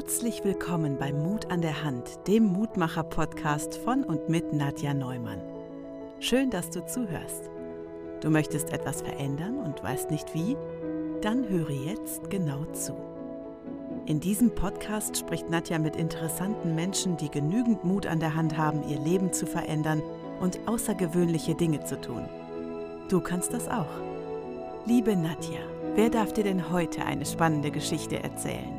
Herzlich willkommen bei Mut an der Hand, dem Mutmacher-Podcast von und mit Nadja Neumann. Schön, dass du zuhörst. Du möchtest etwas verändern und weißt nicht wie? Dann höre jetzt genau zu. In diesem Podcast spricht Nadja mit interessanten Menschen, die genügend Mut an der Hand haben, ihr Leben zu verändern und außergewöhnliche Dinge zu tun. Du kannst das auch. Liebe Nadja, wer darf dir denn heute eine spannende Geschichte erzählen?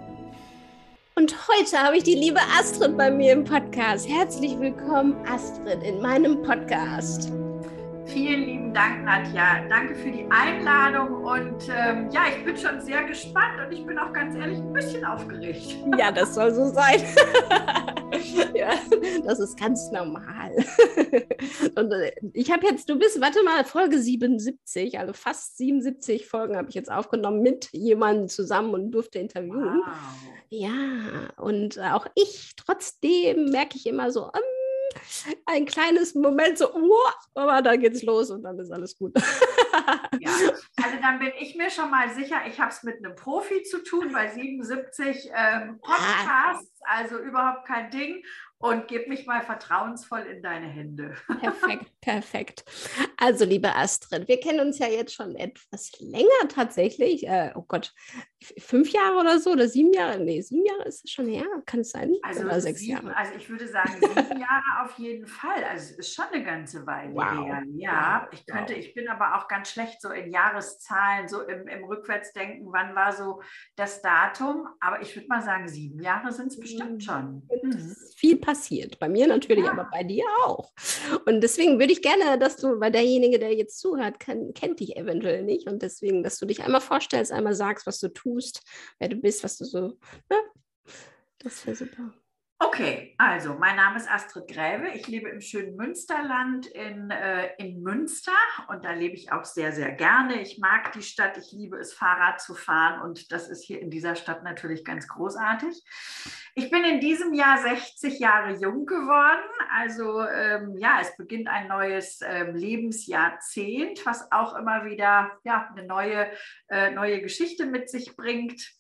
Und heute habe ich die liebe Astrid bei mir im Podcast. Herzlich willkommen, Astrid, in meinem Podcast. Vielen lieben Dank, Nadja. Danke für die Einladung und ähm, ja, ich bin schon sehr gespannt und ich bin auch ganz ehrlich ein bisschen aufgeregt. Ja, das soll so sein. ja, das ist ganz normal. und äh, ich habe jetzt, du bist, warte mal, Folge 77, also fast 77 Folgen habe ich jetzt aufgenommen mit jemandem zusammen und durfte interviewen. Wow. Ja, und auch ich, trotzdem merke ich immer so, um, ein kleines Moment so, oh, aber dann geht's los und dann ist alles gut. ja, also dann bin ich mir schon mal sicher, ich habe es mit einem Profi zu tun bei 77 ähm, Podcasts, also überhaupt kein Ding und gib mich mal vertrauensvoll in deine Hände. Perfekt, perfekt. Also, liebe Astrid, wir kennen uns ja jetzt schon etwas länger tatsächlich. Äh, oh Gott, fünf Jahre oder so oder sieben Jahre? Nee, sieben Jahre ist es schon her, kann es sein? Also, oder sechs sieben, Jahre? Also, ich würde sagen, sieben Jahre auf jeden Fall. Also, es ist schon eine ganze Weile wow. her. Ja, ich könnte, wow. ich bin aber auch ganz schlecht so in Jahreszahlen, so im, im Rückwärtsdenken, wann war so das Datum. Aber ich würde mal sagen, sieben Jahre sind es bestimmt mhm. schon. Mhm. Viel passiert. Bei mir natürlich, ja. aber bei dir auch. Und deswegen würde ich gerne, dass du, weil derjenige, der jetzt zuhört, kann, kennt dich eventuell nicht. Und deswegen, dass du dich einmal vorstellst, einmal sagst, was du tust, wer du bist, was du so. Ne? Das wäre super. Okay, also mein Name ist Astrid Gräbe. Ich lebe im schönen Münsterland in, äh, in Münster und da lebe ich auch sehr, sehr gerne. Ich mag die Stadt, ich liebe es, Fahrrad zu fahren und das ist hier in dieser Stadt natürlich ganz großartig. Ich bin in diesem Jahr 60 Jahre jung geworden. Also ähm, ja, es beginnt ein neues ähm, Lebensjahrzehnt, was auch immer wieder ja, eine neue, äh, neue Geschichte mit sich bringt.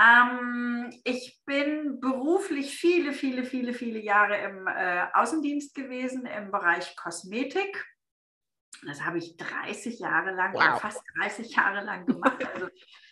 Ähm, ich bin beruflich viele, viele, viele, viele Jahre im äh, Außendienst gewesen im Bereich Kosmetik. Das habe ich 30 Jahre lang, wow. fast 30 Jahre lang gemacht. Also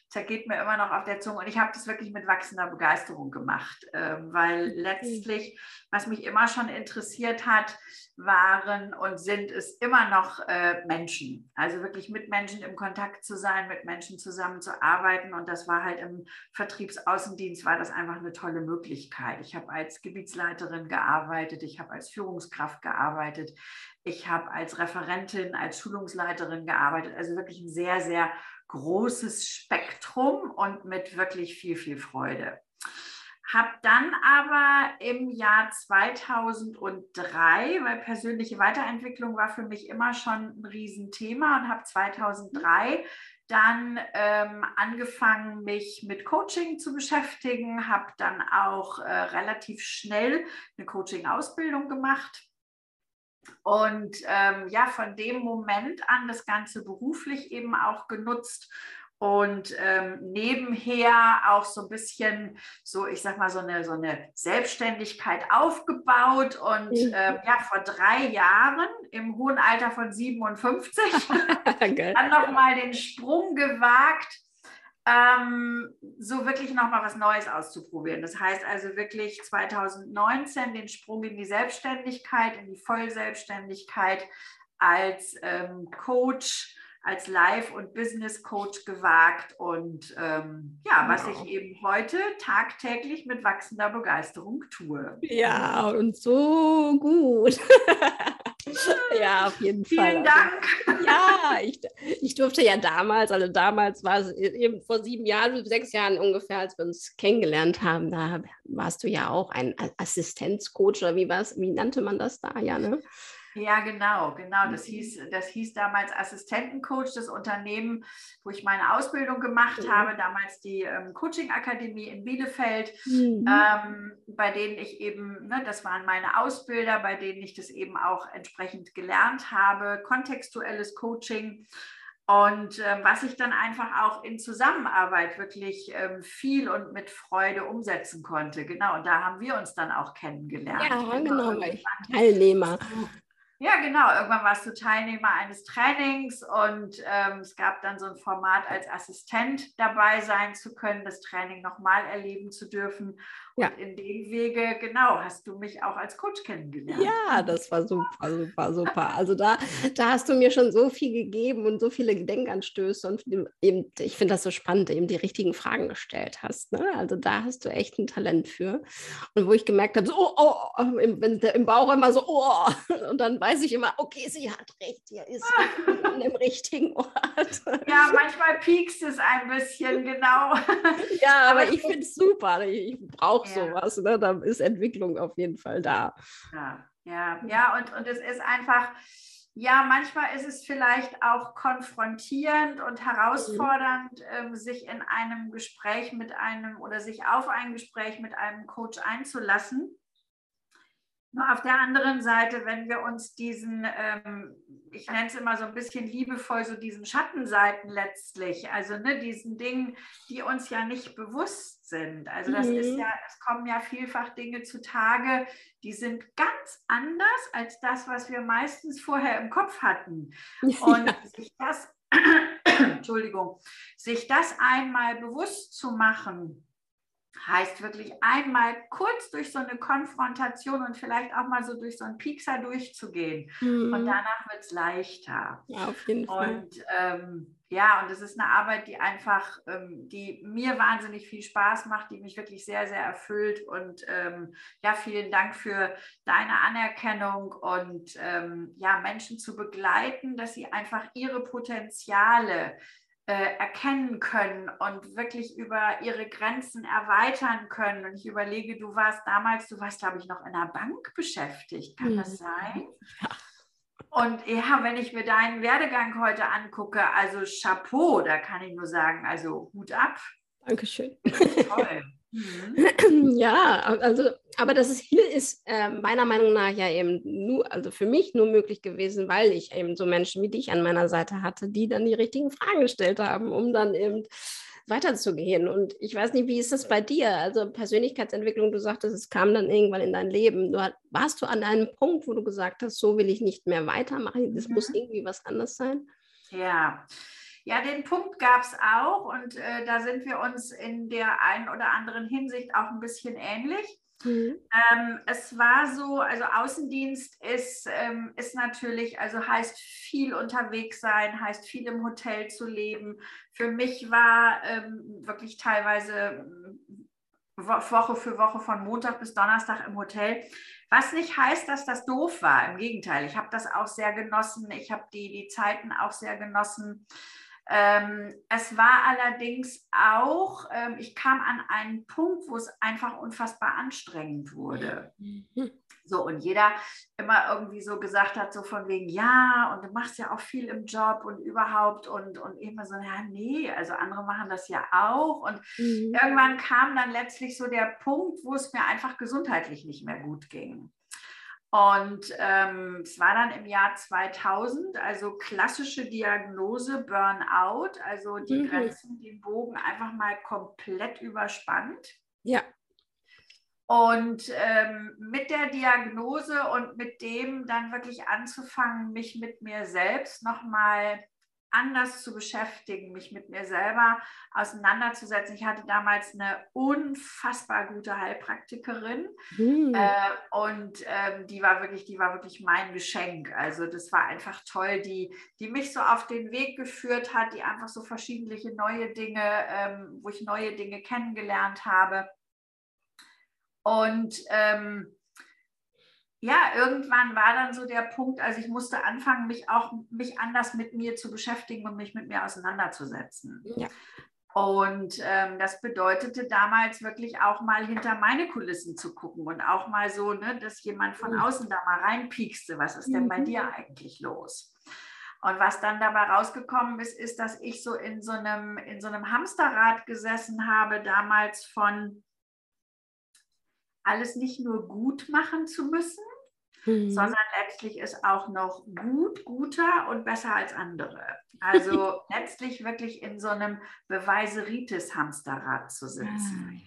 zergeht mir immer noch auf der Zunge. Und ich habe das wirklich mit wachsender Begeisterung gemacht, äh, weil letztlich, was mich immer schon interessiert hat, waren und sind es immer noch äh, Menschen. Also wirklich mit Menschen im Kontakt zu sein, mit Menschen zusammenzuarbeiten. Und das war halt im Vertriebsaußendienst, war das einfach eine tolle Möglichkeit. Ich habe als Gebietsleiterin gearbeitet, ich habe als Führungskraft gearbeitet, ich habe als Referentin, als Schulungsleiterin gearbeitet. Also wirklich ein sehr, sehr großes Spektrum und mit wirklich viel, viel Freude. Habe dann aber im Jahr 2003, weil persönliche Weiterentwicklung war für mich immer schon ein Riesenthema und habe 2003 dann ähm, angefangen, mich mit Coaching zu beschäftigen, habe dann auch äh, relativ schnell eine Coaching-Ausbildung gemacht und ähm, ja, von dem Moment an das Ganze beruflich eben auch genutzt und ähm, nebenher auch so ein bisschen so, ich sag mal, so eine, so eine Selbstständigkeit aufgebaut und mhm. ähm, ja, vor drei Jahren im hohen Alter von 57 dann nochmal den Sprung gewagt ähm, so wirklich nochmal was Neues auszuprobieren. Das heißt also wirklich 2019 den Sprung in die Selbstständigkeit, in die Vollselbstständigkeit als ähm, Coach, als Life- und Business-Coach gewagt und ähm, ja, was ich eben heute tagtäglich mit wachsender Begeisterung tue. Ja, und so gut. ja, auf jeden Vielen Fall. Vielen Dank. Ja, ich, ich durfte ja damals, also damals war es eben vor sieben Jahren, sechs Jahren ungefähr, als wir uns kennengelernt haben, da warst du ja auch ein Assistenzcoach oder wie wie nannte man das da, ja, ne? Ja, genau, genau. Das mhm. hieß, das hieß damals Assistentencoach, das Unternehmen, wo ich meine Ausbildung gemacht mhm. habe, damals die ähm, Coaching-Akademie in Bielefeld, mhm. ähm, bei denen ich eben, ne, das waren meine Ausbilder, bei denen ich das eben auch entsprechend gelernt habe, kontextuelles Coaching. Und äh, was ich dann einfach auch in Zusammenarbeit wirklich ähm, viel und mit Freude umsetzen konnte. Genau, und da haben wir uns dann auch kennengelernt. Ja, genau, Teilnehmer. Ja, genau. Irgendwann warst du Teilnehmer eines Trainings und ähm, es gab dann so ein Format, als Assistent dabei sein zu können, das Training nochmal erleben zu dürfen. Ja. Und in dem Wege, genau, hast du mich auch als Coach kennengelernt. Ja, das war super, super, super. Also da, da hast du mir schon so viel gegeben und so viele Denkanstöße und eben, ich finde das so spannend, eben die richtigen Fragen gestellt hast. Ne? Also da hast du echt ein Talent für. Und wo ich gemerkt habe, so, oh, oh, oh im, im Bauch immer so, oh, und dann weiß ich immer, okay, sie hat recht, hier ist an dem richtigen Ort. Ja, manchmal piekst es ein bisschen, genau. Ja, aber, aber ich finde es super. Ich brauche. Sowas. Ne? Da ist Entwicklung auf jeden Fall da. Ja, ja, ja. Und, und es ist einfach, ja, manchmal ist es vielleicht auch konfrontierend und herausfordernd, mhm. ähm, sich in einem Gespräch mit einem oder sich auf ein Gespräch mit einem Coach einzulassen. Nur auf der anderen Seite, wenn wir uns diesen, ähm, ich nenne es immer so ein bisschen liebevoll, so diesen Schattenseiten letztlich, also ne, diesen Dingen, die uns ja nicht bewusst sind. Also das mhm. ist ja, es kommen ja vielfach Dinge zutage, die sind ganz anders als das, was wir meistens vorher im Kopf hatten. Und ja. sich das, Entschuldigung, sich das einmal bewusst zu machen, heißt wirklich einmal kurz durch so eine Konfrontation und vielleicht auch mal so durch so einen Piekser durchzugehen. Mhm. Und danach wird es leichter. Ja, auf jeden Fall. Und ähm, ja, und es ist eine Arbeit, die einfach, ähm, die mir wahnsinnig viel Spaß macht, die mich wirklich sehr, sehr erfüllt. Und ähm, ja, vielen Dank für deine Anerkennung und ähm, ja, Menschen zu begleiten, dass sie einfach ihre Potenziale äh, erkennen können und wirklich über ihre Grenzen erweitern können. Und ich überlege, du warst damals, du warst, glaube ich, noch in einer Bank beschäftigt. Kann mhm. das sein? Ja. Und ja, wenn ich mir deinen Werdegang heute angucke, also Chapeau, da kann ich nur sagen, also Hut ab. Dankeschön. Toll. Mhm. Ja, also, aber das ist, ist äh, meiner Meinung nach ja eben nur, also für mich nur möglich gewesen, weil ich eben so Menschen wie dich an meiner Seite hatte, die dann die richtigen Fragen gestellt haben, um dann eben weiterzugehen. Und ich weiß nicht, wie ist das bei dir? Also Persönlichkeitsentwicklung, du sagtest, es kam dann irgendwann in dein Leben. Du, warst du an einem Punkt, wo du gesagt hast, so will ich nicht mehr weitermachen, es mhm. muss irgendwie was anderes sein? Ja, ja, den Punkt gab es auch und äh, da sind wir uns in der einen oder anderen Hinsicht auch ein bisschen ähnlich. Mhm. Ähm, es war so, also Außendienst ist, ähm, ist natürlich, also heißt viel unterwegs sein, heißt viel im Hotel zu leben. Für mich war ähm, wirklich teilweise Woche für Woche von Montag bis Donnerstag im Hotel. Was nicht heißt, dass das doof war. Im Gegenteil, ich habe das auch sehr genossen. Ich habe die, die Zeiten auch sehr genossen. Ähm, es war allerdings auch, ähm, ich kam an einen Punkt, wo es einfach unfassbar anstrengend wurde. So, und jeder immer irgendwie so gesagt hat, so von wegen, ja, und du machst ja auch viel im Job und überhaupt und, und immer so, ja, nee, also andere machen das ja auch. Und mhm. irgendwann kam dann letztlich so der Punkt, wo es mir einfach gesundheitlich nicht mehr gut ging. Und ähm, es war dann im Jahr 2000, also klassische Diagnose Burnout, also die mhm. Grenzen, den Bogen einfach mal komplett überspannt. Ja. Und ähm, mit der Diagnose und mit dem dann wirklich anzufangen, mich mit mir selbst nochmal anders zu beschäftigen, mich mit mir selber auseinanderzusetzen. Ich hatte damals eine unfassbar gute Heilpraktikerin mhm. äh, und ähm, die war wirklich, die war wirklich mein Geschenk. Also das war einfach toll, die, die mich so auf den Weg geführt hat, die einfach so verschiedene neue Dinge, ähm, wo ich neue Dinge kennengelernt habe. Und ähm, ja, irgendwann war dann so der Punkt, also ich musste anfangen, mich auch mich anders mit mir zu beschäftigen und mich mit mir auseinanderzusetzen. Ja. Und ähm, das bedeutete damals wirklich auch mal hinter meine Kulissen zu gucken und auch mal so, ne, dass jemand von mhm. außen da mal reinpiekste, was ist denn mhm. bei dir eigentlich los? Und was dann dabei rausgekommen ist, ist, dass ich so in so einem, in so einem Hamsterrad gesessen habe, damals von alles nicht nur gut machen zu müssen, mhm. sondern letztlich ist auch noch gut, guter und besser als andere. Also letztlich wirklich in so einem Beweiseritis-Hamsterrad zu sitzen.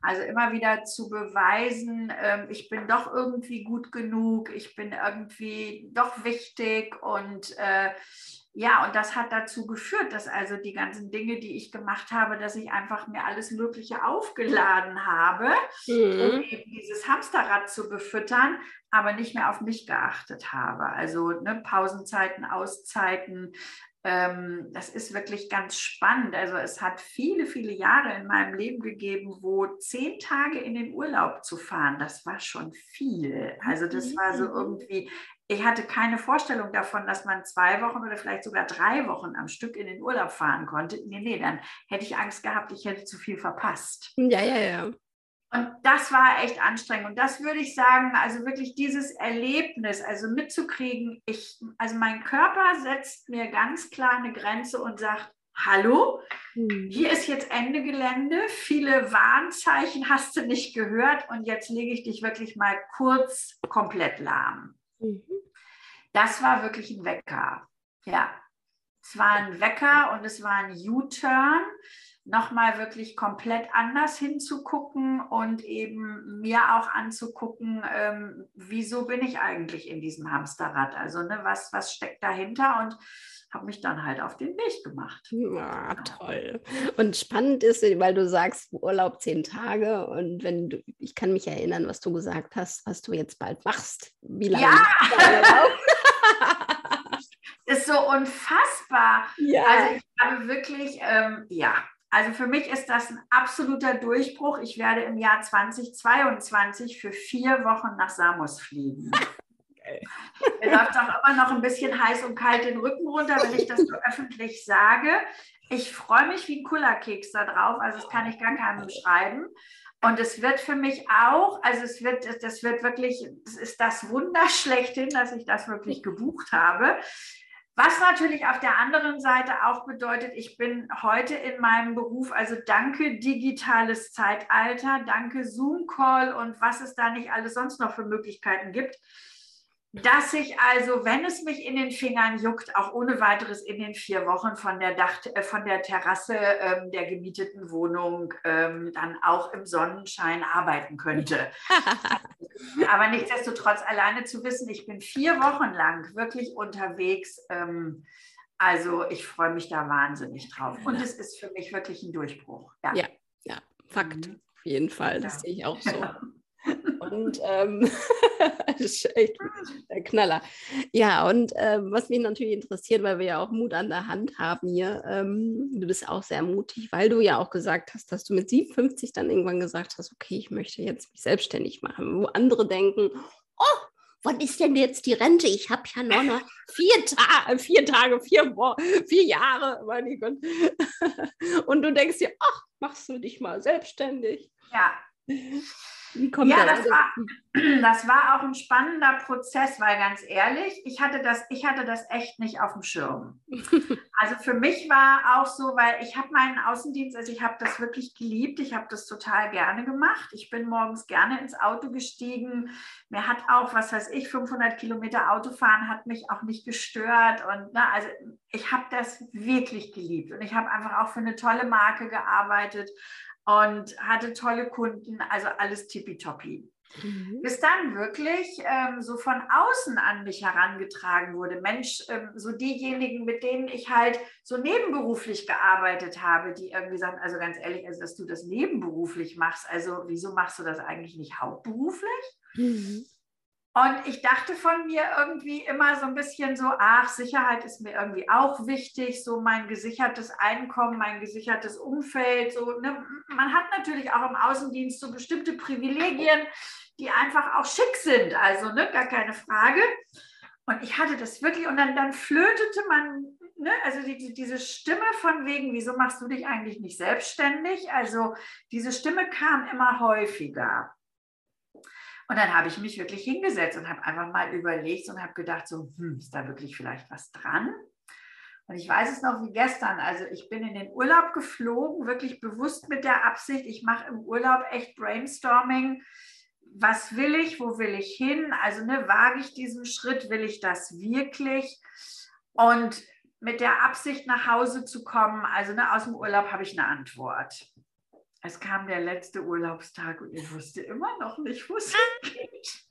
Ah, also immer wieder zu beweisen, äh, ich bin doch irgendwie gut genug, ich bin irgendwie doch wichtig und äh, ja, und das hat dazu geführt, dass also die ganzen Dinge, die ich gemacht habe, dass ich einfach mir alles Mögliche aufgeladen habe, mhm. um eben dieses Hamsterrad zu befüttern, aber nicht mehr auf mich geachtet habe. Also ne, Pausenzeiten, Auszeiten, ähm, das ist wirklich ganz spannend. Also es hat viele, viele Jahre in meinem Leben gegeben, wo zehn Tage in den Urlaub zu fahren, das war schon viel. Also das war so mhm. irgendwie, ich hatte keine Vorstellung davon, dass man zwei Wochen oder vielleicht sogar drei Wochen am Stück in den Urlaub fahren konnte. Nee, nee, dann hätte ich Angst gehabt, ich hätte zu viel verpasst. Ja, ja, ja. Und das war echt anstrengend. Und das würde ich sagen, also wirklich dieses Erlebnis, also mitzukriegen, ich, also mein Körper setzt mir ganz klar eine Grenze und sagt, hallo, hm. hier ist jetzt Ende Gelände, viele Warnzeichen hast du nicht gehört und jetzt lege ich dich wirklich mal kurz komplett lahm. Mhm. Das war wirklich ein Wecker. Ja, es war ein Wecker und es war ein U-Turn, nochmal wirklich komplett anders hinzugucken und eben mir auch anzugucken, ähm, wieso bin ich eigentlich in diesem Hamsterrad? Also ne, was, was steckt dahinter? Und habe mich dann halt auf den Weg gemacht. Ja, toll. Und spannend ist, weil du sagst, Urlaub zehn Tage und wenn du, ich kann mich erinnern, was du gesagt hast, was du jetzt bald machst. Wie lange? Ja! ist so unfassbar. Ja. Also ich habe wirklich, ähm, ja, also für mich ist das ein absoluter Durchbruch. Ich werde im Jahr 2022 für vier Wochen nach Samos fliegen. Mir läuft auch immer noch ein bisschen heiß und kalt den Rücken runter, wenn ich das so öffentlich sage. Ich freue mich wie ein Kullerkeks da drauf, also das kann ich gar keinem beschreiben. Und es wird für mich auch, also es wird, das wird wirklich, es ist das Wunder schlechthin, dass ich das wirklich gebucht habe. Was natürlich auf der anderen Seite auch bedeutet, ich bin heute in meinem Beruf, also danke digitales Zeitalter, danke Zoom-Call und was es da nicht alles sonst noch für Möglichkeiten gibt, dass ich also, wenn es mich in den Fingern juckt, auch ohne weiteres in den vier Wochen von der, Dach, äh, von der Terrasse ähm, der gemieteten Wohnung ähm, dann auch im Sonnenschein arbeiten könnte. Aber nichtsdestotrotz alleine zu wissen, ich bin vier Wochen lang wirklich unterwegs. Ähm, also ich freue mich da wahnsinnig drauf. Und es ist für mich wirklich ein Durchbruch. Ja, ja, ja Fakt. Mhm. Auf jeden Fall, das ja. sehe ich auch so. Und ähm, das ist echt der Knaller. Ja, und ähm, was mich natürlich interessiert, weil wir ja auch Mut an der Hand haben hier, ähm, du bist auch sehr mutig, weil du ja auch gesagt hast, dass du mit 57 dann irgendwann gesagt hast, okay, ich möchte jetzt mich selbstständig machen, wo andere denken, oh, wann ist denn jetzt die Rente? Ich habe ja nur noch vier, Ta vier Tage, vier, vier Jahre, meine Gott. Und du denkst dir, ach, machst du dich mal selbstständig? Ja. Wie kommt ja, das? Das war, das war auch ein spannender Prozess, weil ganz ehrlich, ich hatte das, ich hatte das echt nicht auf dem Schirm. Also für mich war auch so, weil ich habe meinen Außendienst, also ich habe das wirklich geliebt, ich habe das total gerne gemacht. Ich bin morgens gerne ins Auto gestiegen. Mir hat auch, was weiß ich, 500 Kilometer Autofahren hat mich auch nicht gestört. Und na, also ich habe das wirklich geliebt und ich habe einfach auch für eine tolle Marke gearbeitet und hatte tolle Kunden, also alles tippitoppi. Mhm. Bis dann wirklich ähm, so von außen an mich herangetragen wurde. Mensch, ähm, so diejenigen, mit denen ich halt so nebenberuflich gearbeitet habe, die irgendwie sagen, also ganz ehrlich, also dass du das nebenberuflich machst, also wieso machst du das eigentlich nicht hauptberuflich? Mhm. Und ich dachte von mir irgendwie immer so ein bisschen so, ach, Sicherheit ist mir irgendwie auch wichtig, so mein gesichertes Einkommen, mein gesichertes Umfeld. So, ne? Man hat natürlich auch im Außendienst so bestimmte Privilegien, die einfach auch schick sind. Also ne, gar keine Frage. Und ich hatte das wirklich, und dann, dann flötete man, ne, also die, diese Stimme von wegen, wieso machst du dich eigentlich nicht selbstständig? Also diese Stimme kam immer häufiger. Und dann habe ich mich wirklich hingesetzt und habe einfach mal überlegt und habe gedacht, so, hm, ist da wirklich vielleicht was dran? Und ich weiß es noch wie gestern. Also ich bin in den Urlaub geflogen, wirklich bewusst mit der Absicht, ich mache im Urlaub echt Brainstorming. was will ich, wo will ich hin? Also ne, wage ich diesen Schritt, will ich das wirklich? Und mit der Absicht nach Hause zu kommen, also ne, aus dem Urlaub habe ich eine Antwort. Es kam der letzte Urlaubstag und ich wusste immer noch nicht, wo es hingeht.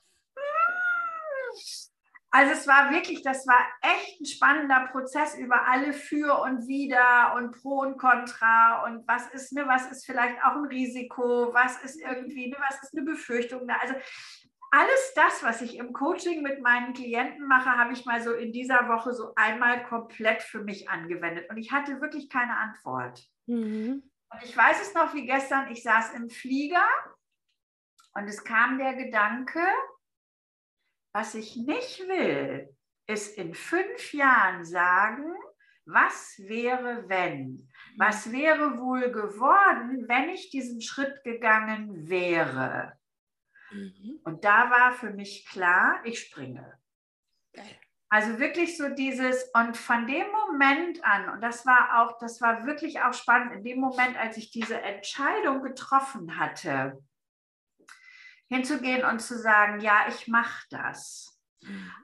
Also es war wirklich, das war echt ein spannender Prozess über alle für und wider und pro und contra und was ist, ne, was ist vielleicht auch ein Risiko, was ist irgendwie, ne, was ist eine Befürchtung. Ne? Also alles das, was ich im Coaching mit meinen Klienten mache, habe ich mal so in dieser Woche so einmal komplett für mich angewendet und ich hatte wirklich keine Antwort. Mhm. Und ich weiß es noch wie gestern, ich saß im Flieger und es kam der Gedanke, was ich nicht will, ist in fünf Jahren sagen, was wäre, wenn? Was wäre wohl geworden, wenn ich diesen Schritt gegangen wäre? Mhm. Und da war für mich klar, ich springe. Also wirklich so dieses, und von dem Moment an, und das war auch, das war wirklich auch spannend, in dem Moment, als ich diese Entscheidung getroffen hatte, hinzugehen und zu sagen, ja, ich mache das.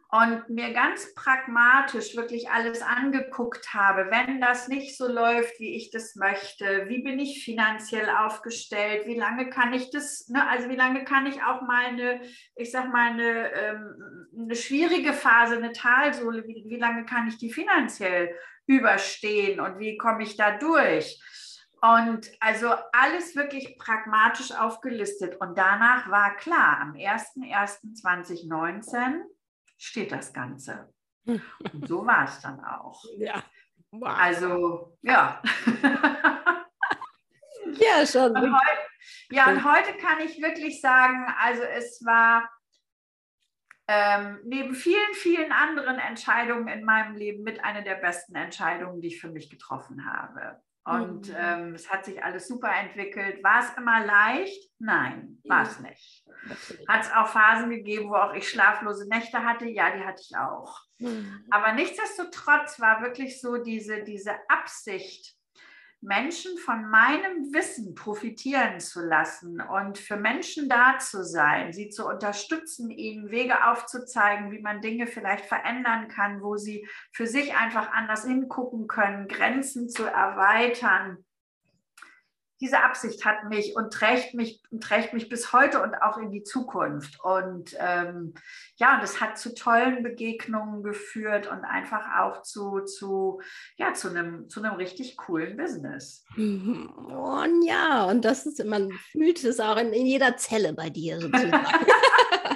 Und mir ganz pragmatisch wirklich alles angeguckt habe, wenn das nicht so läuft, wie ich das möchte, wie bin ich finanziell aufgestellt, wie lange kann ich das, ne, also wie lange kann ich auch mal eine, ich sag mal, eine, ähm, eine schwierige Phase, eine Talsohle, wie, wie lange kann ich die finanziell überstehen und wie komme ich da durch? Und also alles wirklich pragmatisch aufgelistet. Und danach war klar, am 01.01.2019 steht das Ganze. Und so war es dann auch. Ja. Wow. Also, ja. ja, schon. Und heute, ja, und heute kann ich wirklich sagen, also es war ähm, neben vielen, vielen anderen Entscheidungen in meinem Leben mit einer der besten Entscheidungen, die ich für mich getroffen habe. Und mhm. ähm, es hat sich alles super entwickelt. War es immer leicht? Nein, war es nicht. Hat es auch Phasen gegeben, wo auch ich schlaflose Nächte hatte? Ja, die hatte ich auch. Mhm. Aber nichtsdestotrotz war wirklich so diese, diese Absicht, Menschen von meinem Wissen profitieren zu lassen und für Menschen da zu sein, sie zu unterstützen, ihnen Wege aufzuzeigen, wie man Dinge vielleicht verändern kann, wo sie für sich einfach anders hingucken können, Grenzen zu erweitern diese Absicht hat mich und trägt mich, trägt mich bis heute und auch in die Zukunft. Und ähm, ja, und es hat zu tollen Begegnungen geführt und einfach auch zu, zu, ja, zu, einem, zu einem richtig coolen Business. Und ja, und das ist, man fühlt es auch in, in jeder Zelle bei dir sozusagen.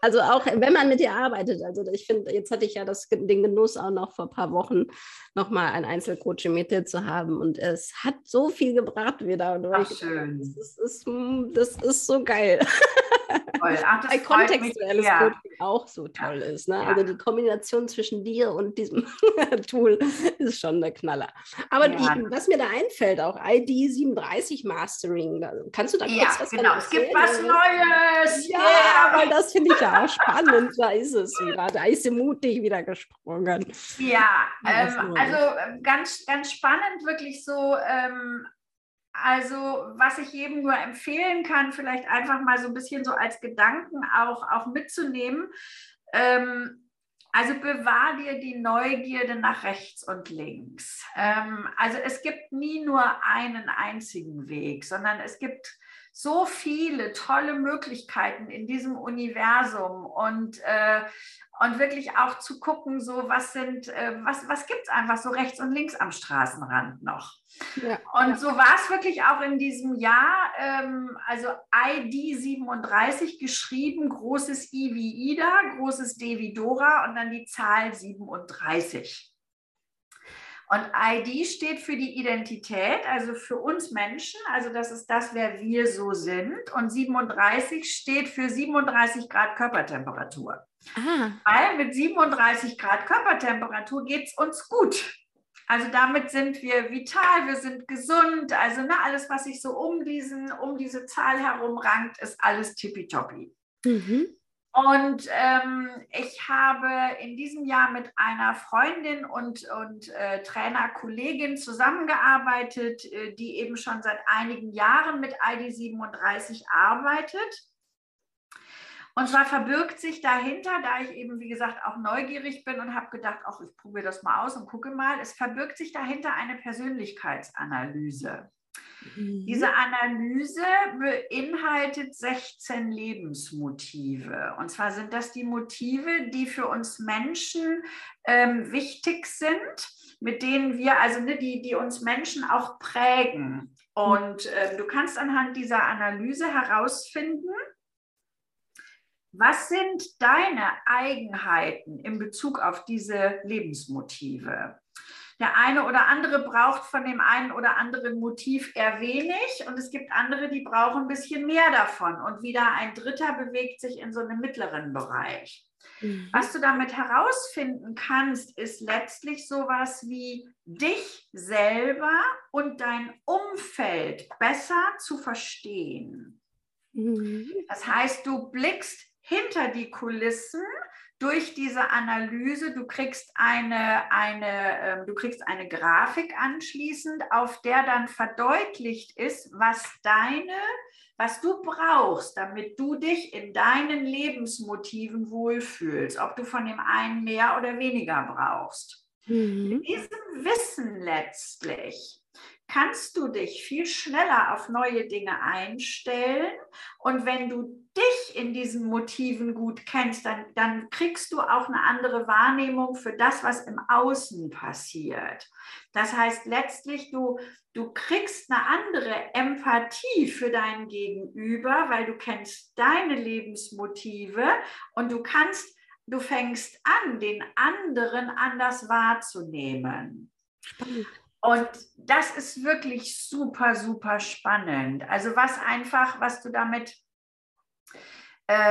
Also auch wenn man mit dir arbeitet. Also ich finde, jetzt hatte ich ja das, den Genuss auch noch vor ein paar Wochen nochmal ein Einzelcoaching mit dir zu haben. Und es hat so viel gebracht wieder. Und Ach, schön. Das ist, das ist so geil. Toll. Ach, Weil kontextuelles Coaching auch so toll ja. ist. Ne? Ja. Also die Kombination zwischen dir und diesem Tool ist schon der Knaller. Aber ja. die, was mir da einfällt, auch ID 37 Mastering, kannst du da kurz ja, was genau. Es gibt was Neues. Ja, yeah. weil das finde ich ja auch spannend. Da ist es wieder. Da ist sie mutig wieder gesprungen. Ja, ähm, also ähm, ganz, ganz spannend, wirklich so. Ähm, also, was ich jedem nur empfehlen kann, vielleicht einfach mal so ein bisschen so als Gedanken auch, auch mitzunehmen. Ähm, also bewahr dir die Neugierde nach rechts und links. Ähm, also es gibt nie nur einen einzigen Weg, sondern es gibt so viele tolle Möglichkeiten in diesem Universum und, äh, und wirklich auch zu gucken, so was sind, äh, was, was gibt es einfach so rechts und links am Straßenrand noch. Ja. Und so war es wirklich auch in diesem Jahr, ähm, also ID 37 geschrieben, großes I wie Ida, großes D wie Dora und dann die Zahl 37. Und ID steht für die Identität, also für uns Menschen, also das ist das, wer wir so sind. Und 37 steht für 37 Grad Körpertemperatur. Aha. Weil mit 37 Grad Körpertemperatur geht es uns gut. Also damit sind wir vital, wir sind gesund. Also ne, alles, was sich so um, diesen, um diese Zahl herum rankt, ist alles tippitoppi. Mhm. Und ähm, ich habe in diesem Jahr mit einer Freundin und, und äh, Trainerkollegin zusammengearbeitet, äh, die eben schon seit einigen Jahren mit ID37 arbeitet. Und zwar verbirgt sich dahinter, da ich eben, wie gesagt, auch neugierig bin und habe gedacht, ach, ich probiere das mal aus und gucke mal, es verbirgt sich dahinter eine Persönlichkeitsanalyse. Mhm. Diese Analyse beinhaltet 16 Lebensmotive. Und zwar sind das die Motive, die für uns Menschen ähm, wichtig sind, mit denen wir, also ne, die, die uns Menschen auch prägen. Und äh, du kannst anhand dieser Analyse herausfinden, was sind deine Eigenheiten in Bezug auf diese Lebensmotive? Der eine oder andere braucht von dem einen oder anderen Motiv eher wenig und es gibt andere, die brauchen ein bisschen mehr davon. Und wieder ein dritter bewegt sich in so einem mittleren Bereich. Mhm. Was du damit herausfinden kannst, ist letztlich sowas wie dich selber und dein Umfeld besser zu verstehen. Mhm. Das heißt, du blickst hinter die Kulissen durch diese Analyse, du kriegst eine, eine, äh, du kriegst eine Grafik anschließend, auf der dann verdeutlicht ist, was deine, was du brauchst, damit du dich in deinen Lebensmotiven wohlfühlst, ob du von dem einen mehr oder weniger brauchst. Mhm. Mit diesem Wissen letztlich kannst du dich viel schneller auf neue Dinge einstellen. Und wenn du dich in diesen Motiven gut kennst, dann, dann kriegst du auch eine andere Wahrnehmung für das, was im Außen passiert. Das heißt letztlich, du, du kriegst eine andere Empathie für dein Gegenüber, weil du kennst deine Lebensmotive und du kannst, du fängst an, den anderen anders wahrzunehmen. Spannend. Und das ist wirklich super, super spannend. Also was einfach, was du damit,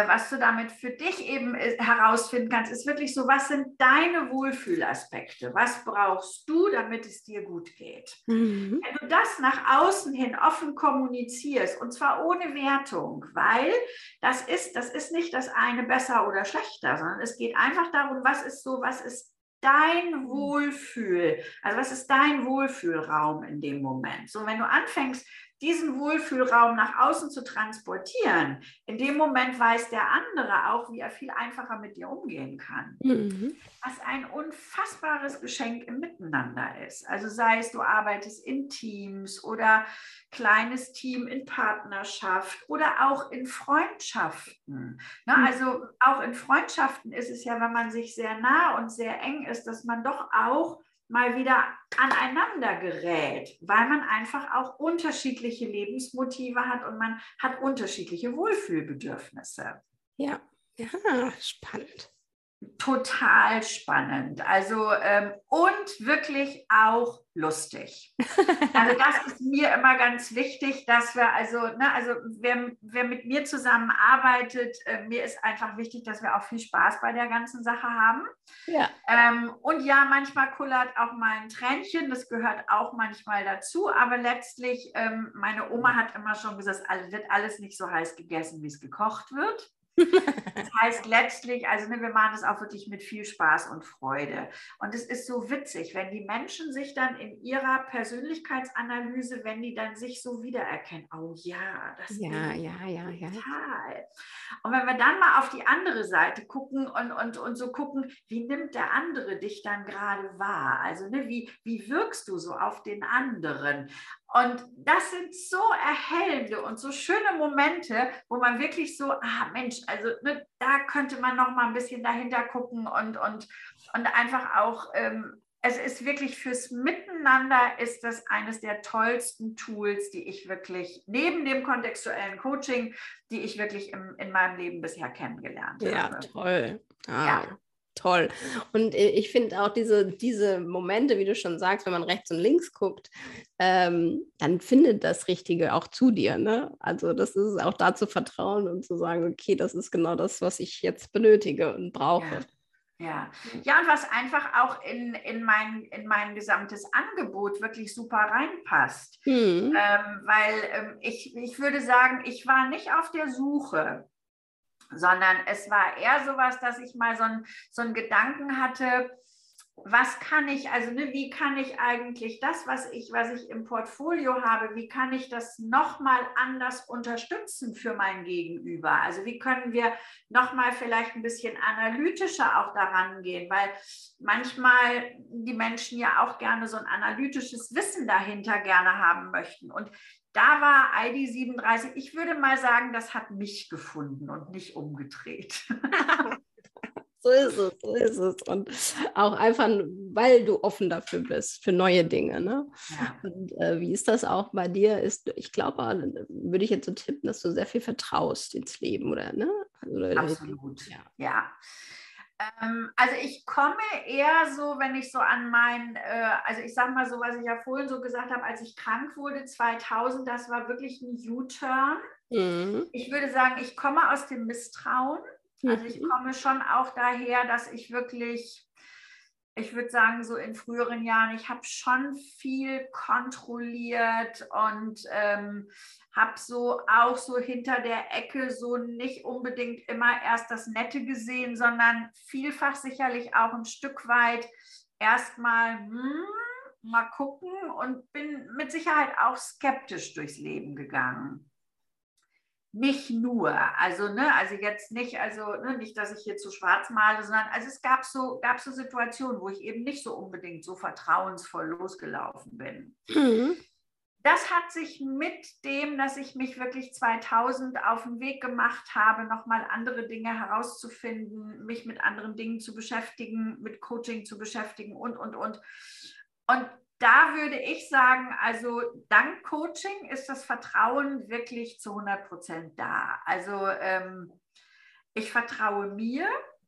was du damit für dich eben äh, herausfinden kannst, ist wirklich so, was sind deine Wohlfühlaspekte? Was brauchst du, damit es dir gut geht? Mhm. Wenn du das nach außen hin offen kommunizierst, und zwar ohne Wertung, weil das ist, das ist nicht das eine besser oder schlechter, sondern es geht einfach darum, was ist so, was ist dein Wohlfühl, also was ist dein Wohlfühlraum in dem Moment? So, wenn du anfängst, diesen Wohlfühlraum nach außen zu transportieren, in dem Moment weiß der andere auch, wie er viel einfacher mit dir umgehen kann. Mhm. Was ein unfassbares Geschenk im Miteinander ist. Also sei es, du arbeitest in Teams oder kleines Team in Partnerschaft oder auch in Freundschaften. Ne? Mhm. Also auch in Freundschaften ist es ja, wenn man sich sehr nah und sehr eng ist, dass man doch auch mal wieder aneinander gerät, weil man einfach auch unterschiedliche Lebensmotive hat und man hat unterschiedliche Wohlfühlbedürfnisse. Ja, ja, spannend. Total spannend. Also ähm, und wirklich auch lustig. Also das ist mir immer ganz wichtig, dass wir also, ne, also wer, wer mit mir zusammenarbeitet, äh, mir ist einfach wichtig, dass wir auch viel Spaß bei der ganzen Sache haben. Ja. Ähm, und ja, manchmal kullert auch mal ein Tränchen, das gehört auch manchmal dazu, aber letztlich, ähm, meine Oma hat immer schon gesagt, es wird alles nicht so heiß gegessen, wie es gekocht wird. Das heißt letztlich, also ne, wir machen das auch wirklich mit viel Spaß und Freude. Und es ist so witzig, wenn die Menschen sich dann in ihrer Persönlichkeitsanalyse, wenn die dann sich so wiedererkennen, oh ja, das ja, ja, ja, ja. total. Und wenn wir dann mal auf die andere Seite gucken und, und, und so gucken, wie nimmt der andere dich dann gerade wahr? Also ne, wie, wie wirkst du so auf den anderen? Und das sind so erhellende und so schöne Momente, wo man wirklich so, ah Mensch, also ne, da könnte man noch mal ein bisschen dahinter gucken und, und, und einfach auch, ähm, es ist wirklich fürs Miteinander ist das eines der tollsten Tools, die ich wirklich, neben dem kontextuellen Coaching, die ich wirklich im, in meinem Leben bisher kennengelernt ja, habe. Ja, toll. Ah. Ja toll. Und äh, ich finde auch diese, diese Momente, wie du schon sagst, wenn man rechts und links guckt, ähm, dann findet das Richtige auch zu dir. Ne? Also das ist auch da zu vertrauen und zu sagen, okay, das ist genau das, was ich jetzt benötige und brauche. Ja. Ja. ja, und was einfach auch in, in, mein, in mein gesamtes Angebot wirklich super reinpasst. Mhm. Ähm, weil ähm, ich, ich würde sagen, ich war nicht auf der Suche sondern es war eher sowas, dass ich mal so, ein, so einen Gedanken hatte, was kann ich, also ne, wie kann ich eigentlich das, was ich, was ich im Portfolio habe, wie kann ich das nochmal anders unterstützen für mein Gegenüber? Also wie können wir nochmal vielleicht ein bisschen analytischer auch daran gehen, weil manchmal die Menschen ja auch gerne so ein analytisches Wissen dahinter gerne haben möchten. Und da war ID 37, ich würde mal sagen, das hat mich gefunden und nicht umgedreht. So ist es, so ist es. Und auch einfach, weil du offen dafür bist, für neue Dinge. Ne? Ja. Und äh, wie ist das auch bei dir? Ist, ich glaube, würde ich jetzt so tippen, dass du sehr viel vertraust ins Leben, oder? Ne? Also, Absolut, ja. ja. Ähm, also ich komme eher so, wenn ich so an mein, äh, also ich sage mal so, was ich ja vorhin so gesagt habe, als ich krank wurde 2000, das war wirklich ein U-Turn. Mhm. Ich würde sagen, ich komme aus dem Misstrauen. Also ich mhm. komme schon auch daher, dass ich wirklich, ich würde sagen, so in früheren Jahren, ich habe schon viel kontrolliert und ähm, habe so auch so hinter der Ecke so nicht unbedingt immer erst das Nette gesehen, sondern vielfach sicherlich auch ein Stück weit erstmal, hm, mal gucken und bin mit Sicherheit auch skeptisch durchs Leben gegangen nicht nur, also ne, also jetzt nicht, also ne, nicht, dass ich hier zu schwarz male, sondern also es gab so, gab so Situationen, wo ich eben nicht so unbedingt so vertrauensvoll losgelaufen bin. Mhm. Das hat sich mit dem, dass ich mich wirklich 2000 auf den Weg gemacht habe, nochmal andere Dinge herauszufinden, mich mit anderen Dingen zu beschäftigen, mit Coaching zu beschäftigen und, und, und. Und da würde ich sagen, also dank Coaching ist das Vertrauen wirklich zu 100 Prozent da. Also ähm, ich vertraue mir,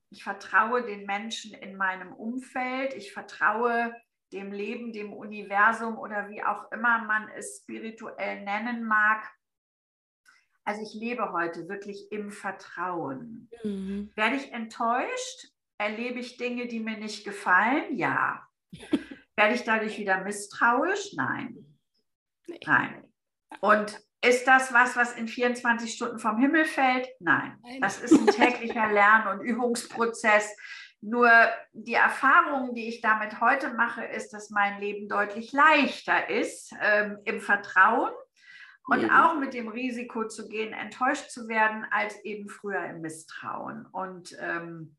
ich vertraue den Menschen in meinem Umfeld, ich vertraue dem Leben, dem Universum oder wie auch immer man es spirituell nennen mag. Also ich lebe heute wirklich im Vertrauen. Mhm. Werde ich enttäuscht? Erlebe ich Dinge, die mir nicht gefallen? Ja. Werde ich dadurch wieder misstrauisch? Nein. Nee. Nein. Und ist das was, was in 24 Stunden vom Himmel fällt? Nein. Nein. Das ist ein täglicher Lern- und Übungsprozess. Nur die Erfahrung, die ich damit heute mache, ist, dass mein Leben deutlich leichter ist ähm, im Vertrauen und mhm. auch mit dem Risiko zu gehen, enttäuscht zu werden, als eben früher im Misstrauen. Und ähm,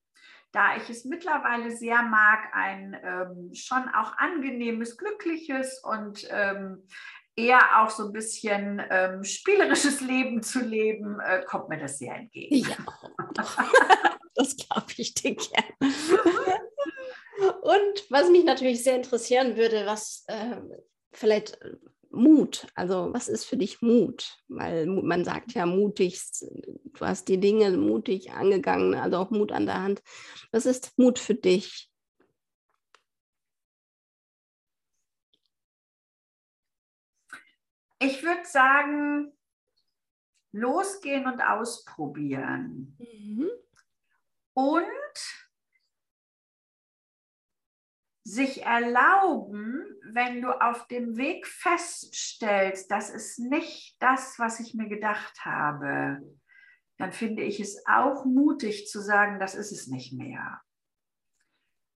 da ich es mittlerweile sehr mag, ein ähm, schon auch angenehmes, glückliches und ähm, eher auch so ein bisschen ähm, spielerisches Leben zu leben, äh, kommt mir das sehr entgegen. Ja, das glaube ich dir gerne. Und was mich natürlich sehr interessieren würde, was äh, vielleicht Mut. Also was ist für dich Mut? Weil man sagt ja mutig, du hast die Dinge mutig angegangen, also auch Mut an der Hand. Was ist Mut für dich? Ich würde sagen, losgehen und ausprobieren. Mhm. Und sich erlauben, wenn du auf dem Weg feststellst, das ist nicht das, was ich mir gedacht habe, dann finde ich es auch mutig zu sagen, das ist es nicht mehr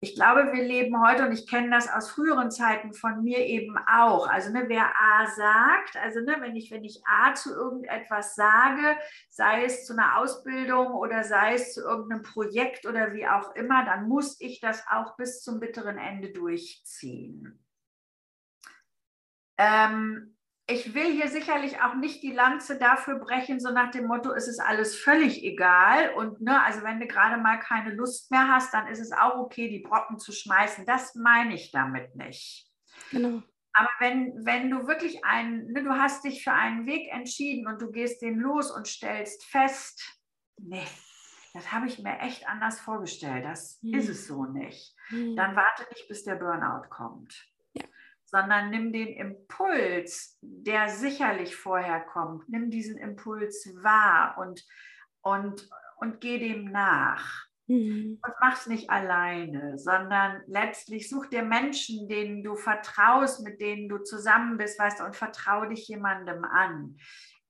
ich glaube, wir leben heute, und ich kenne das aus früheren Zeiten von mir eben auch. Also ne, wer A sagt, also ne, wenn, ich, wenn ich A zu irgendetwas sage, sei es zu einer Ausbildung oder sei es zu irgendeinem Projekt oder wie auch immer, dann muss ich das auch bis zum bitteren Ende durchziehen. Ähm, ich will hier sicherlich auch nicht die Lanze dafür brechen, so nach dem Motto, es ist alles völlig egal. Und ne, also wenn du gerade mal keine Lust mehr hast, dann ist es auch okay, die Brocken zu schmeißen. Das meine ich damit nicht. Genau. Aber wenn, wenn du wirklich einen, ne, du hast dich für einen Weg entschieden und du gehst den los und stellst fest, nee, das habe ich mir echt anders vorgestellt, das hm. ist es so nicht, hm. dann warte nicht, bis der Burnout kommt sondern nimm den Impuls, der sicherlich vorher kommt, nimm diesen Impuls wahr und, und, und geh dem nach. Mhm. Und mach's nicht alleine, sondern letztlich such dir Menschen, denen du vertraust, mit denen du zusammen bist, weißt du, und vertrau dich jemandem an,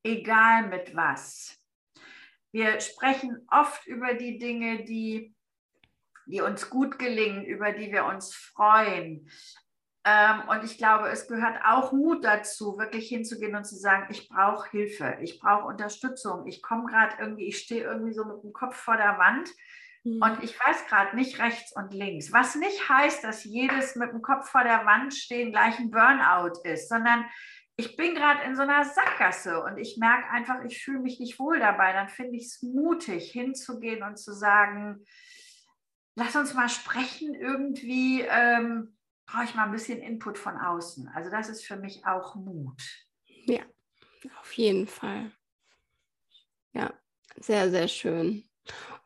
egal mit was. Wir sprechen oft über die Dinge, die die uns gut gelingen, über die wir uns freuen. Ähm, und ich glaube, es gehört auch Mut dazu, wirklich hinzugehen und zu sagen, ich brauche Hilfe, ich brauche Unterstützung, ich komme gerade irgendwie, ich stehe irgendwie so mit dem Kopf vor der Wand mhm. und ich weiß gerade nicht rechts und links. Was nicht heißt, dass jedes mit dem Kopf vor der Wand stehen gleich ein Burnout ist, sondern ich bin gerade in so einer Sackgasse und ich merke einfach, ich fühle mich nicht wohl dabei. Dann finde ich es mutig, hinzugehen und zu sagen, lass uns mal sprechen irgendwie. Ähm, brauche ich mal ein bisschen Input von außen. Also das ist für mich auch Mut. Ja, auf jeden Fall. Ja, sehr, sehr schön.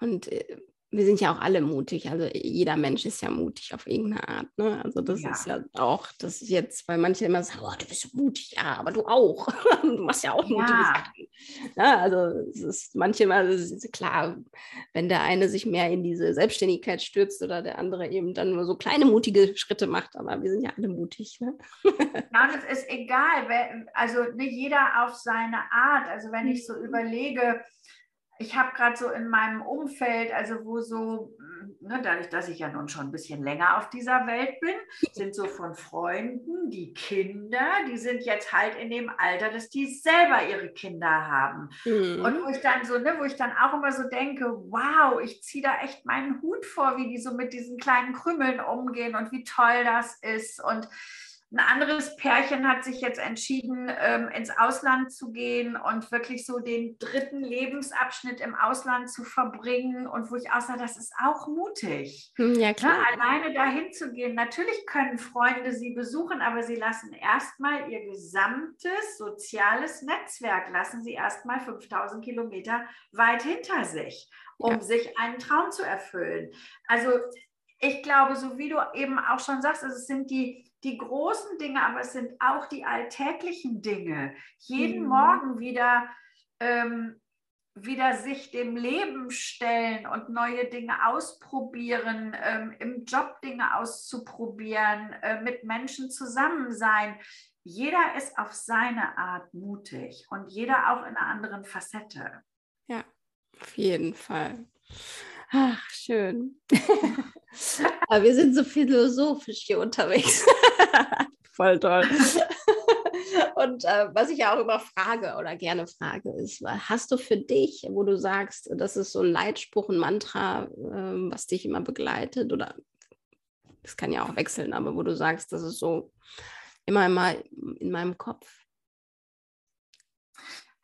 Und äh, wir sind ja auch alle mutig. Also jeder Mensch ist ja mutig auf irgendeine Art. Ne? Also das ja. ist ja auch, das ist jetzt, weil manche immer sagen, oh, du bist so mutig, ja, aber du auch. du machst ja auch mutige ja. Sachen. Ja, also es ist manchmal ist klar, wenn der eine sich mehr in diese Selbstständigkeit stürzt oder der andere eben dann nur so kleine mutige Schritte macht, aber wir sind ja alle mutig. Ne? ja, das ist egal. Also nicht jeder auf seine Art. Also wenn ich so mhm. überlege, ich habe gerade so in meinem Umfeld, also wo so, ne, dadurch, dass ich ja nun schon ein bisschen länger auf dieser Welt bin, sind so von Freunden die Kinder, die sind jetzt halt in dem Alter, dass die selber ihre Kinder haben. Mhm. Und wo ich dann so, ne, wo ich dann auch immer so denke, wow, ich ziehe da echt meinen Hut vor, wie die so mit diesen kleinen Krümeln umgehen und wie toll das ist. Und ein anderes Pärchen hat sich jetzt entschieden, ähm, ins Ausland zu gehen und wirklich so den dritten Lebensabschnitt im Ausland zu verbringen. Und wo ich auch sage, das ist auch mutig. Hm, ja, klar. Ja, alleine dahin zu gehen. Natürlich können Freunde sie besuchen, aber sie lassen erstmal ihr gesamtes soziales Netzwerk, lassen sie erstmal 5000 Kilometer weit hinter sich, um ja. sich einen Traum zu erfüllen. Also ich glaube, so wie du eben auch schon sagst, also es sind die die großen Dinge, aber es sind auch die alltäglichen Dinge. Jeden mhm. Morgen wieder, ähm, wieder sich dem Leben stellen und neue Dinge ausprobieren, ähm, im Job Dinge auszuprobieren, äh, mit Menschen zusammen sein. Jeder ist auf seine Art mutig und jeder auch in einer anderen Facette. Ja, auf jeden Fall. Ach, schön. Aber wir sind so philosophisch hier unterwegs. Voll toll. Und äh, was ich ja auch immer frage oder gerne frage, ist, hast du für dich, wo du sagst, das ist so ein Leitspruch, ein Mantra, äh, was dich immer begleitet oder es kann ja auch wechseln, aber wo du sagst, das ist so immer, immer in meinem Kopf?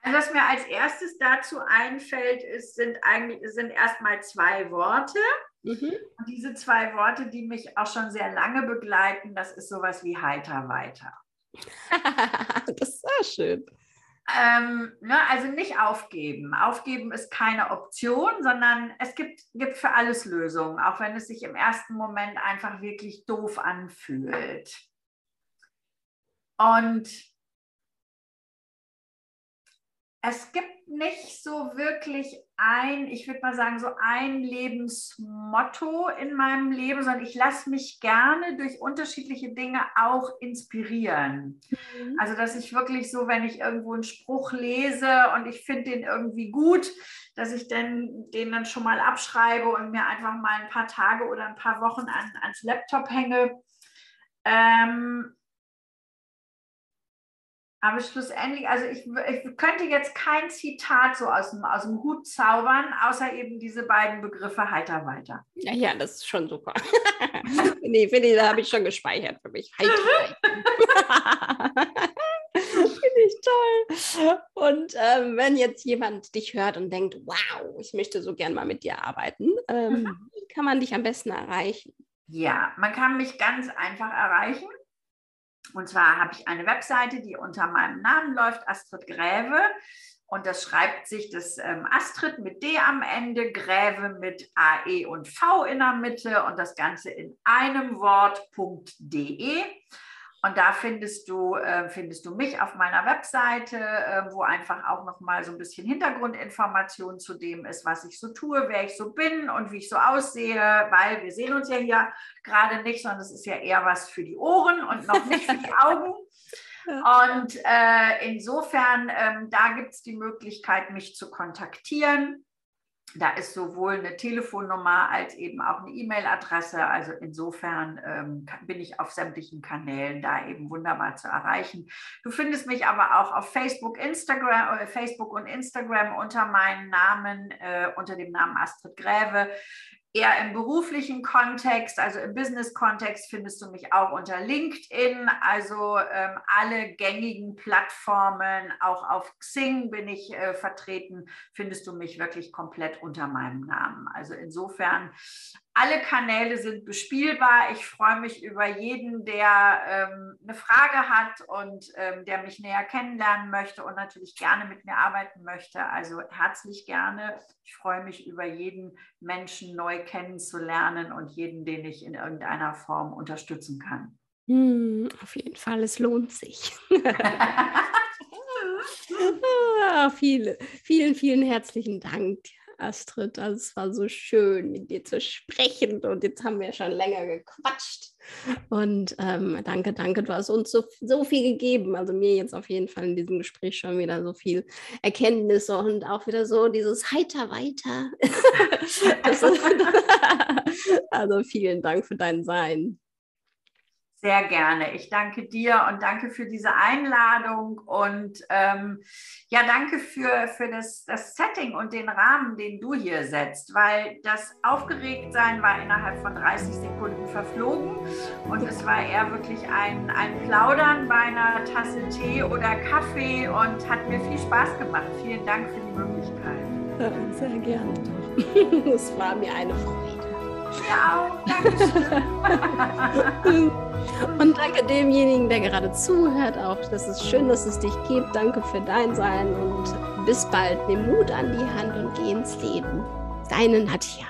Also was mir als erstes dazu einfällt, ist, sind eigentlich sind erstmal zwei Worte. Mhm. Und diese zwei Worte, die mich auch schon sehr lange begleiten, das ist sowas wie heiter weiter. das ist sehr schön. Ähm, ne, also nicht aufgeben. Aufgeben ist keine Option, sondern es gibt, gibt für alles Lösungen, auch wenn es sich im ersten Moment einfach wirklich doof anfühlt. Und es gibt nicht so wirklich ein, ich würde mal sagen, so ein Lebensmotto in meinem Leben, sondern ich lasse mich gerne durch unterschiedliche Dinge auch inspirieren. Mhm. Also, dass ich wirklich so, wenn ich irgendwo einen Spruch lese und ich finde den irgendwie gut, dass ich dann, den dann schon mal abschreibe und mir einfach mal ein paar Tage oder ein paar Wochen an, ans Laptop hänge. Ähm, aber schlussendlich, also ich, ich, könnte jetzt kein Zitat so aus dem, aus dem Hut zaubern, außer eben diese beiden Begriffe heiter weiter. Ja, ja, das ist schon super. nee, finde ich, da habe ich schon gespeichert für mich. Heiter weiter. finde ich toll. Und ähm, wenn jetzt jemand dich hört und denkt, wow, ich möchte so gern mal mit dir arbeiten, ähm, mhm. wie kann man dich am besten erreichen? Ja, man kann mich ganz einfach erreichen und zwar habe ich eine Webseite, die unter meinem Namen läuft, Astrid Gräve. Und das schreibt sich das ähm, Astrid mit D am Ende, Gräve mit AE und V in der Mitte und das Ganze in einem Wort.de. Und da findest du, äh, findest du mich auf meiner Webseite, äh, wo einfach auch nochmal so ein bisschen Hintergrundinformation zu dem ist, was ich so tue, wer ich so bin und wie ich so aussehe, weil wir sehen uns ja hier gerade nicht, sondern es ist ja eher was für die Ohren und noch nicht für die Augen. Und äh, insofern, ähm, da gibt es die Möglichkeit, mich zu kontaktieren. Da ist sowohl eine Telefonnummer als eben auch eine E-Mail-Adresse. Also insofern ähm, bin ich auf sämtlichen Kanälen da eben wunderbar zu erreichen. Du findest mich aber auch auf Facebook, Instagram, äh, Facebook und Instagram unter meinem Namen, äh, unter dem Namen Astrid Gräve. Eher im beruflichen Kontext, also im Business-Kontext, findest du mich auch unter LinkedIn, also ähm, alle gängigen Plattformen, auch auf Xing bin ich äh, vertreten, findest du mich wirklich komplett unter meinem Namen. Also insofern alle Kanäle sind bespielbar. Ich freue mich über jeden, der ähm, eine Frage hat und ähm, der mich näher kennenlernen möchte und natürlich gerne mit mir arbeiten möchte. Also herzlich gerne. Ich freue mich über jeden Menschen neu kennenzulernen und jeden, den ich in irgendeiner Form unterstützen kann. Hm, auf jeden Fall, es lohnt sich. ah, viele, vielen, vielen herzlichen Dank. Astrid. Also es war so schön, mit dir zu sprechen. Und jetzt haben wir schon länger gequatscht. Und ähm, danke, danke, du hast uns so, so viel gegeben. Also mir jetzt auf jeden Fall in diesem Gespräch schon wieder so viel Erkenntnisse und auch wieder so dieses Heiter weiter. also vielen Dank für dein Sein. Sehr gerne. Ich danke dir und danke für diese Einladung und ähm, ja, danke für, für das, das Setting und den Rahmen, den du hier setzt, weil das Aufgeregtsein war innerhalb von 30 Sekunden verflogen und es war eher wirklich ein, ein Plaudern bei einer Tasse Tee oder Kaffee und hat mir viel Spaß gemacht. Vielen Dank für die Möglichkeit. Sehr gerne. Es war mir eine Freude. Auch. Dankeschön. Und danke demjenigen, der gerade zuhört, auch. Das ist schön, dass es dich gibt. Danke für dein Sein und bis bald. Nimm Mut an die Hand und geh ins Leben. Deine Nadja.